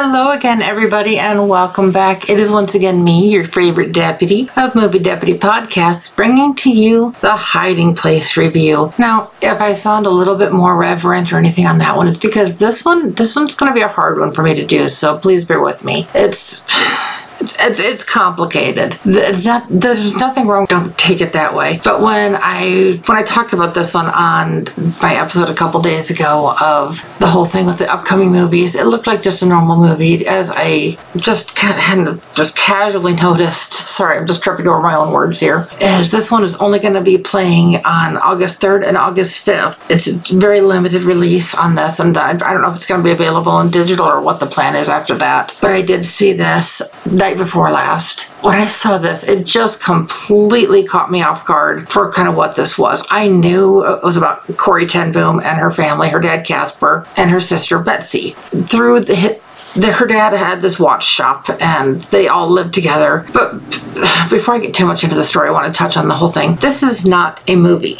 Hello again, everybody, and welcome back. It is once again me, your favorite deputy of Movie Deputy Podcasts, bringing to you the Hiding Place review. Now, if I sound a little bit more reverent or anything on that one, it's because this one, this one's going to be a hard one for me to do. So please bear with me. It's it's, it's, it's complicated. It's not, there's nothing wrong. Don't take it that way. But when I when I talked about this one on my episode a couple days ago of the whole thing with the upcoming movies, it looked like just a normal movie. As I just kind of just casually noticed. Sorry, I'm just tripping over my own words here. Is this one is only going to be playing on August 3rd and August 5th. It's, it's very limited release on this, and I, don't know if it's going to be available in digital or what the plan is after that. But I did see this night before last. When I saw this, it just completely caught me off guard for kind of what this was. I knew it was about Corrie ten Boom and her family, her dad Casper, and her sister Betsie. Through the the, her dad had this watch shop and they all lived together. But before I get too much into the story, I want to touch on the whole thing. This is not a movie.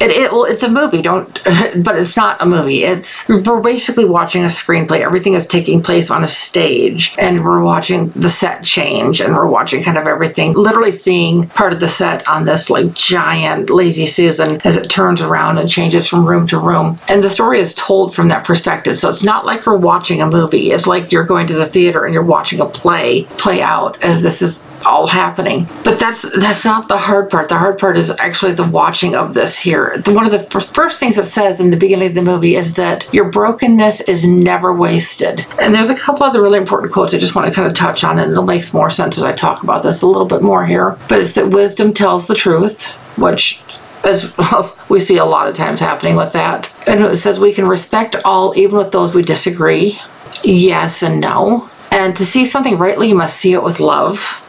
It, it well, it's a movie, don't, but it's not a movie. It's we're basically watching a screenplay. Everything is taking place on a stage, and we're watching the set change, and we're watching kind of everything. Literally seeing part of the set on this like giant lazy Susan as it turns around and changes from room to room, and the story is told from that perspective. So it's not like we're watching a movie. It's like you're going to the theater and you're watching a play play out as this is all happening. But that's that's not the hard part. The hard part is actually the watching of this here. The, one of the first, first things it says in the beginning of the movie is that your brokenness is never wasted. And there's a couple other really important quotes I just want to kind of touch on, and it'll make more sense as I talk about this a little bit more here. But it's that wisdom tells the truth, which as we see a lot of times happening with that. And it says we can respect all, even with those we disagree. Yes and no. And to see something rightly, you must see it with love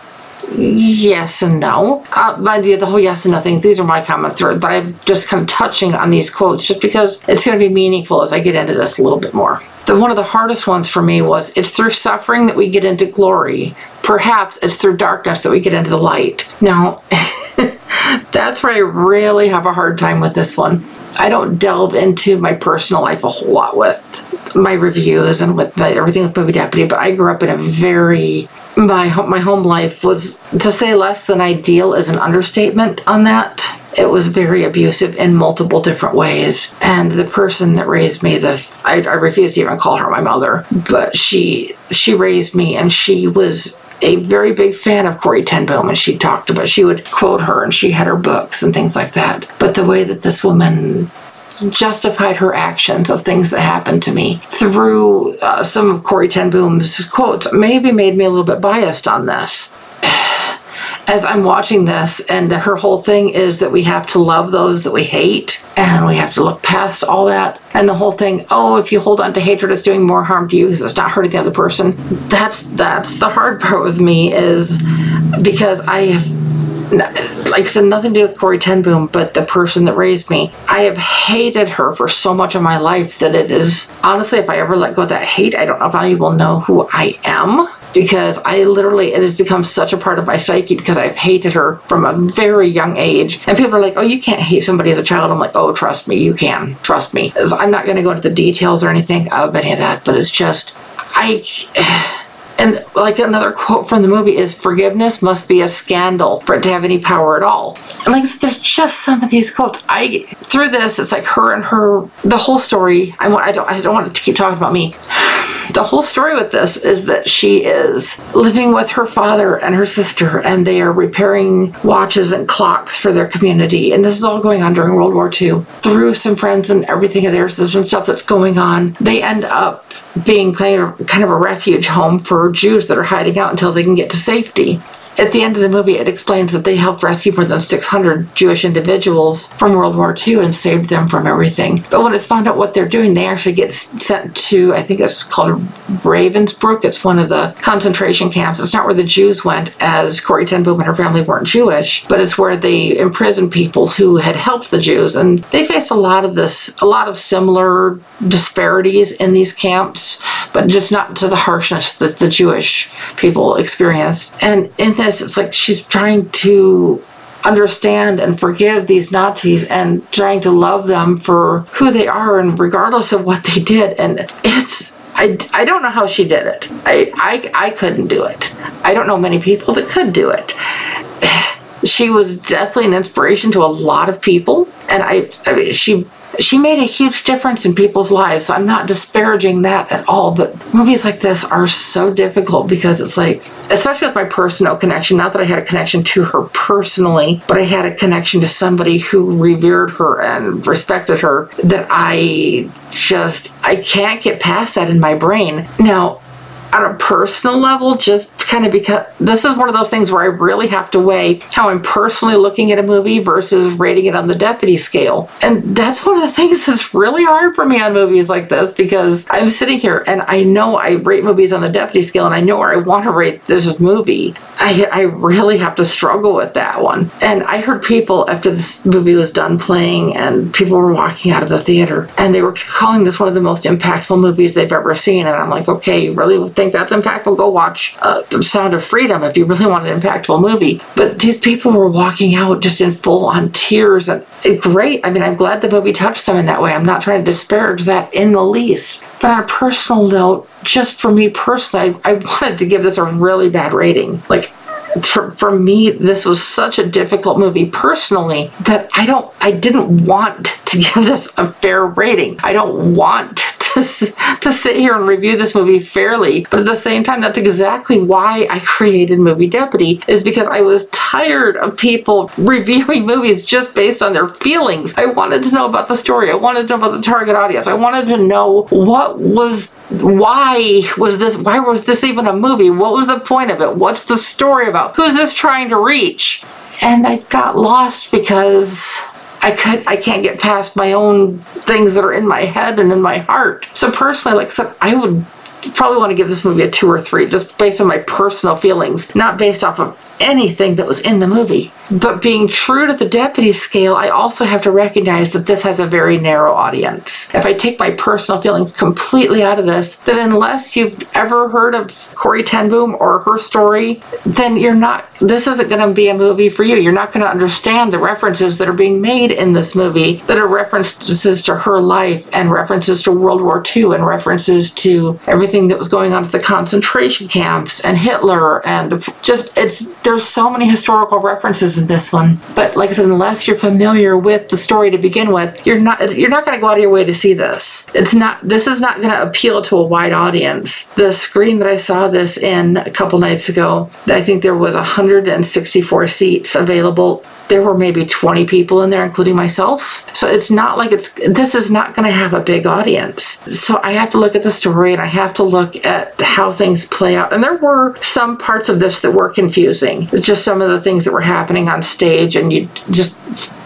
yes and no. Uh, but the, the whole yes and no thing, these are my comments through but I'm just kind of touching on these quotes just because it's going to be meaningful as I get into this a little bit more. The one of the hardest ones for me was it's through suffering that we get into glory. Perhaps it's through darkness that we get into the light. Now, that's where I really have a hard time with this one. I don't delve into my personal life a whole lot with my reviews and with everything with Movie Deputy, but I grew up in a very my my home life was to say less than ideal is an understatement on that. It was very abusive in multiple different ways, and the person that raised me, the I, I refuse to even call her my mother, but she she raised me, and she was a very big fan of Corrie ten Boom, and she talked about she would quote her, and she had her books and things like that. But the way that this woman justified her actions of things that happened to me through uh, some of Corrie ten Boom's quotes maybe made me a little bit biased on this. As I'm watching this, and her whole thing is that we have to love those that we hate, and we have to look past all that. And the whole thing, oh, if you hold on to hatred, it's doing more harm to you because it's not hurting the other person. That's that's the hard part with me is because I have like I said, nothing to do with Corrie ten Boom, but the person that raised me. I have hated her for so much of my life that it is honestly, if I ever let go of that hate, I don't know if I will know who I am because I literally, it has become such a part of my psyche because I've hated her from a very young age. And people are like, oh, you can't hate somebody as a child. I'm like, oh, trust me, you can. Trust me. I'm not going to go into the details or anything of any of that, but it's just, I. And like another quote from the movie is forgiveness must be a scandal for it to have any power at all. And like there's just some of these quotes. I through this, it's like her and her the whole story. I want I don't I don't want to keep talking about me. The whole story with this is that she is living with her father and her sister, and they are repairing watches and clocks for their community. And this is all going on during World War II. Through some friends and everything of theirs, there's some stuff that's going on. They end up being kind of, a refuge home for Jews that are hiding out until they can get to safety at the end of the movie, it explains that they helped rescue more than 600 Jewish individuals from World War II and saved them from everything. But when it's found out what they're doing, they actually get sent to, I think it's called Ravensbrück. It's one of the concentration camps. It's not where the Jews went, as Corrie ten Boom and her family weren't Jewish, but it's where they imprisoned people who had helped the Jews. And they faced a lot of this, a lot of similar disparities in these camps, but just not to the harshness that the Jewish people experienced. And in this, it's like she's trying to understand and forgive these Nazis and trying to love them for who they are and regardless of what they did. And it's I, I don't know how she did it. I, I, I couldn't do it. I don't know many people that could do it. She was definitely an inspiration to a lot of people, and I, I mean, she she made a huge difference in people's lives. I'm not disparaging that at all, but movies like this are so difficult because it's like, especially with my personal connection, not that I had a connection to her personally, but I had a connection to somebody who revered her and respected her that I just, I can't get past that in my brain. Now, on a personal level, just kind of because this is one of those things where I really have to weigh how I'm personally looking at a movie versus rating it on the deputy scale. And that's one of the things that's really hard for me on movies like this because I'm sitting here and I know I rate movies on the deputy scale and I know where I want to rate this movie. I, I really have to struggle with that one. And I heard people after this movie was done playing and people were walking out of the theater and they were calling this one of the most impactful movies they've ever seen. And I'm like, okay, you really think that's impactful? Go watch uh, Sound of Freedom if you really want an impactful movie. But these people were walking out just in full on tears and great. I mean, I'm glad the movie touched them in that way. I'm not trying to disparage that in the least. But on a personal note, just for me personally, I, I wanted to give this a really bad rating. Like, for, for me this was such a difficult movie personally that i don't i didn't want to give this a fair rating i don't want to, to sit here and review this movie fairly. But at the same time, that's exactly why I created Movie Deputy, is because I was tired of people reviewing movies just based on their feelings. I wanted to know about the story. I wanted to know about the target audience. I wanted to know what was, why was this, why was this even a movie? What was the point of it? What's the story about? Who's this trying to reach? And I got lost because I could I can't get past my own things that are in my head and in my heart. So personally, like I said, I would probably want to give this movie a two or three, just based on my personal feelings, not based off of anything that was in the movie. But being true to the deputy scale, I also have to recognize that this has a very narrow audience. If I take my personal feelings completely out of this, then unless you've ever heard of Corrie ten Boom or her story, then you're not, this isn't going to be a movie for you. You're not going to understand the references that are being made in this movie that are references to her life and references to World War II and references to everything that was going on at the concentration camps and Hitler and the, just, it's, there's so many historical references in this one. But like I said, unless you're familiar with the story to begin with, you're not you're not going to go out of your way to see this. It's not this is not going to appeal to a wide audience. The screen that I saw this in a couple nights ago, I think there was 164 seats available there were maybe 20 people in there, including myself. So it's not like it's, this is not going to have a big audience. So I have to look at the story and I have to look at how things play out. And there were some parts of this that were confusing. It's just some of the things that were happening on stage and you just,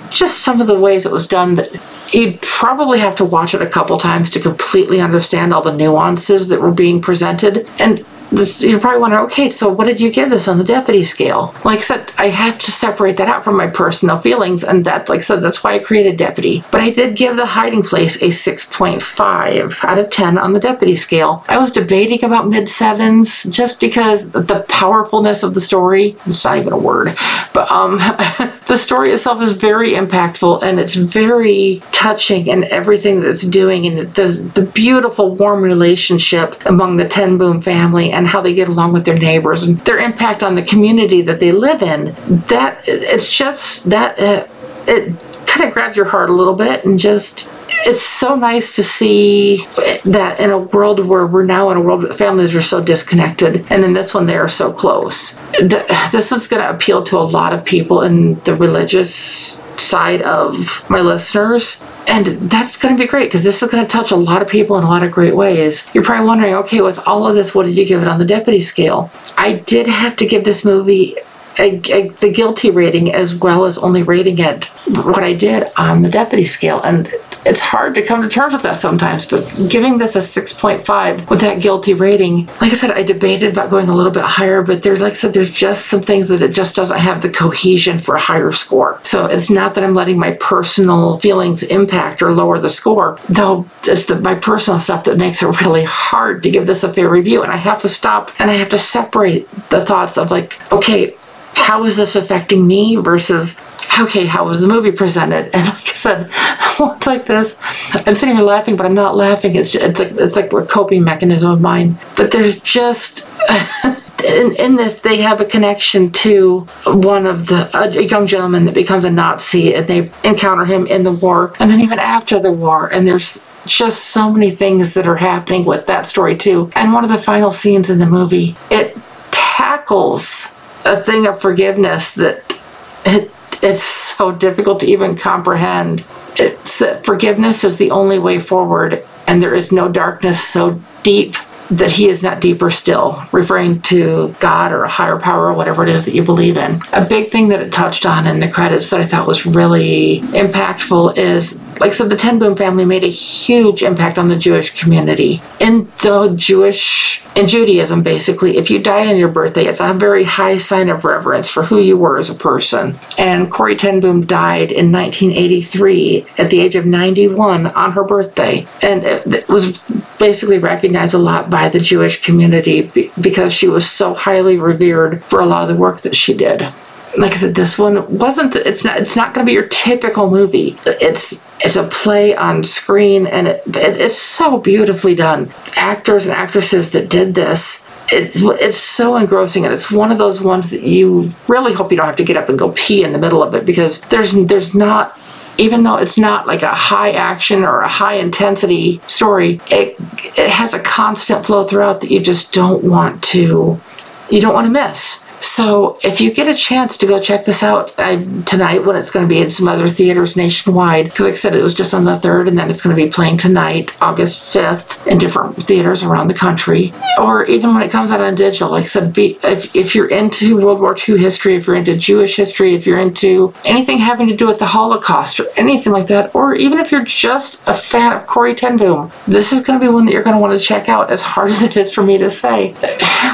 just some of the ways it was done that you'd probably have to watch it a couple times to completely understand all the nuances that were being presented. And this, you're probably wondering, okay, so what did you give this on the deputy scale? Like I said, I have to separate that out from my personal feelings, and that, like I said, that's why I created deputy. But I did give the hiding place a 6.5 out of 10 on the deputy scale. I was debating about mid sevens just because the powerfulness of the story, it's not even a word, but um, the story itself is very impactful and it's very touching in everything that it's doing, and the, the beautiful, warm relationship among the Ten Boom family and how they get along with their neighbors and their impact on the community that they live in. That it's just that uh, it kind of grabs your heart a little bit and just it's so nice to see that in a world where we're now in a world where families are so disconnected, and in this one they are so close. This is going to appeal to a lot of people in the religious side of my listeners. And that's going to be great because this is going to touch a lot of people in a lot of great ways. You're probably wondering, okay, with all of this, what did you give it on the deputy scale? I did have to give this movie a, a, the guilty rating as well as only rating it what I did on the deputy scale. And it's hard to come to terms with that sometimes, but giving this a 6.5 with that guilty rating, like I said, I debated about going a little bit higher, but there's, like I said, there's just some things that it just doesn't have the cohesion for a higher score. So it's not that I'm letting my personal feelings impact or lower the score, though it's the, my personal stuff that makes it really hard to give this a fair review. And I have to stop and I have to separate the thoughts of like, okay, how is this affecting me versus okay, how was the movie presented? And like, I said, it's like this. I'm sitting here laughing, but I'm not laughing. It's just, it's like it's like a coping mechanism of mine. But there's just. In, in, this, they have a connection to one of the a, a, young gentleman that becomes a Nazi, and they encounter him in the war, and then even after the war. And there's just so many things that are happening with that story too. And one of the final scenes in the movie, it tackles a thing of forgiveness that it, it's so difficult to even comprehend. It's that forgiveness is the only way forward, and there is no darkness so deep that he is not deeper still, referring to God or a higher power or whatever it is that you believe in. A big thing that it touched on in the credits that I thought was really impactful is like I said, the Ten Boom family made a huge impact on the Jewish community. In the Jewish, in Judaism, basically, if you die on your birthday, it's a very high sign of reverence for who you were as a person. And Corrie Ten Boom died in 1983 at the age of 91 on her birthday. And it was basically recognized a lot by the Jewish community because she was so highly revered for a lot of the work that she did like I said, this one wasn't. It's not. It's not going to be your typical movie. It's it's a play on screen, and it, it, it's so beautifully done. Actors and actresses that did this. It's it's so engrossing, and it's one of those ones that you really hope you don't have to get up and go pee in the middle of it because there's there's not even though it's not like a high action or a high intensity story, it it has a constant flow throughout that you just don't want to you don't want to miss. So if you get a chance to go check this out I, tonight when it's going to be in some other theaters nationwide, because like I said, it was just on the 3rd and then it's going to be playing tonight, August 5th, in different theaters around the country. Or even when it comes out on digital, like I said, be, if, if you're into World War II history, if you're into Jewish history, if you're into anything having to do with the Holocaust or anything like that, or even if you're just a fan of Corrie Ten Boom, this is going to be one that you're going to want to check out as hard as it is for me to say.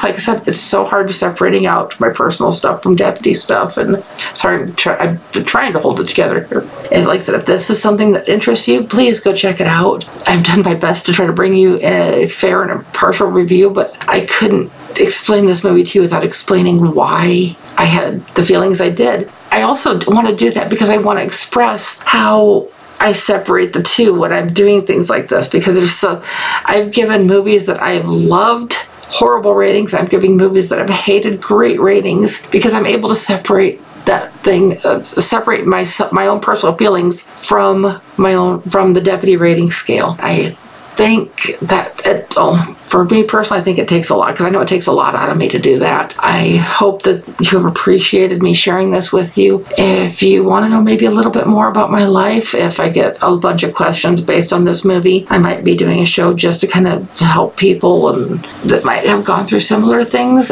Like I said, it's so hard to separating out my personal stuff from deputy stuff. And sorry, I'm, try, I'm trying to hold it together here. And like I said, if this is something that interests you, please go check it out. I've done my best to try to bring you a fair and impartial review, but I couldn't explain this movie to you without explaining why I had the feelings I did. I also want to do that because I want to express how I separate the two when I'm doing things like this because there's so I've given movies that I've loved horrible ratings. I'm giving movies that I've hated great ratings because I'm able to separate that thing, uh, separate my my own personal feelings from my own from the deputy rating scale. I think that it, oh, for me personally, I think it takes a lot because I know it takes a lot out of me to do that. I hope that you have appreciated me sharing this with you. If you want to know maybe a little bit more about my life, if I get a bunch of questions based on this movie, I might be doing a show just to kind of help people and that might have gone through similar things.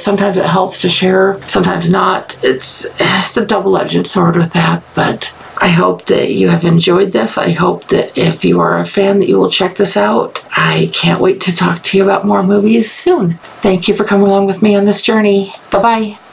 sometimes it helps to share, sometimes not. It's it's a double-edged sword with that, but I hope that you have enjoyed this. I hope that if you are a fan that you will check this out. I can't wait to talk to you about more movies soon. Thank you for coming along with me on this journey. Bye-bye.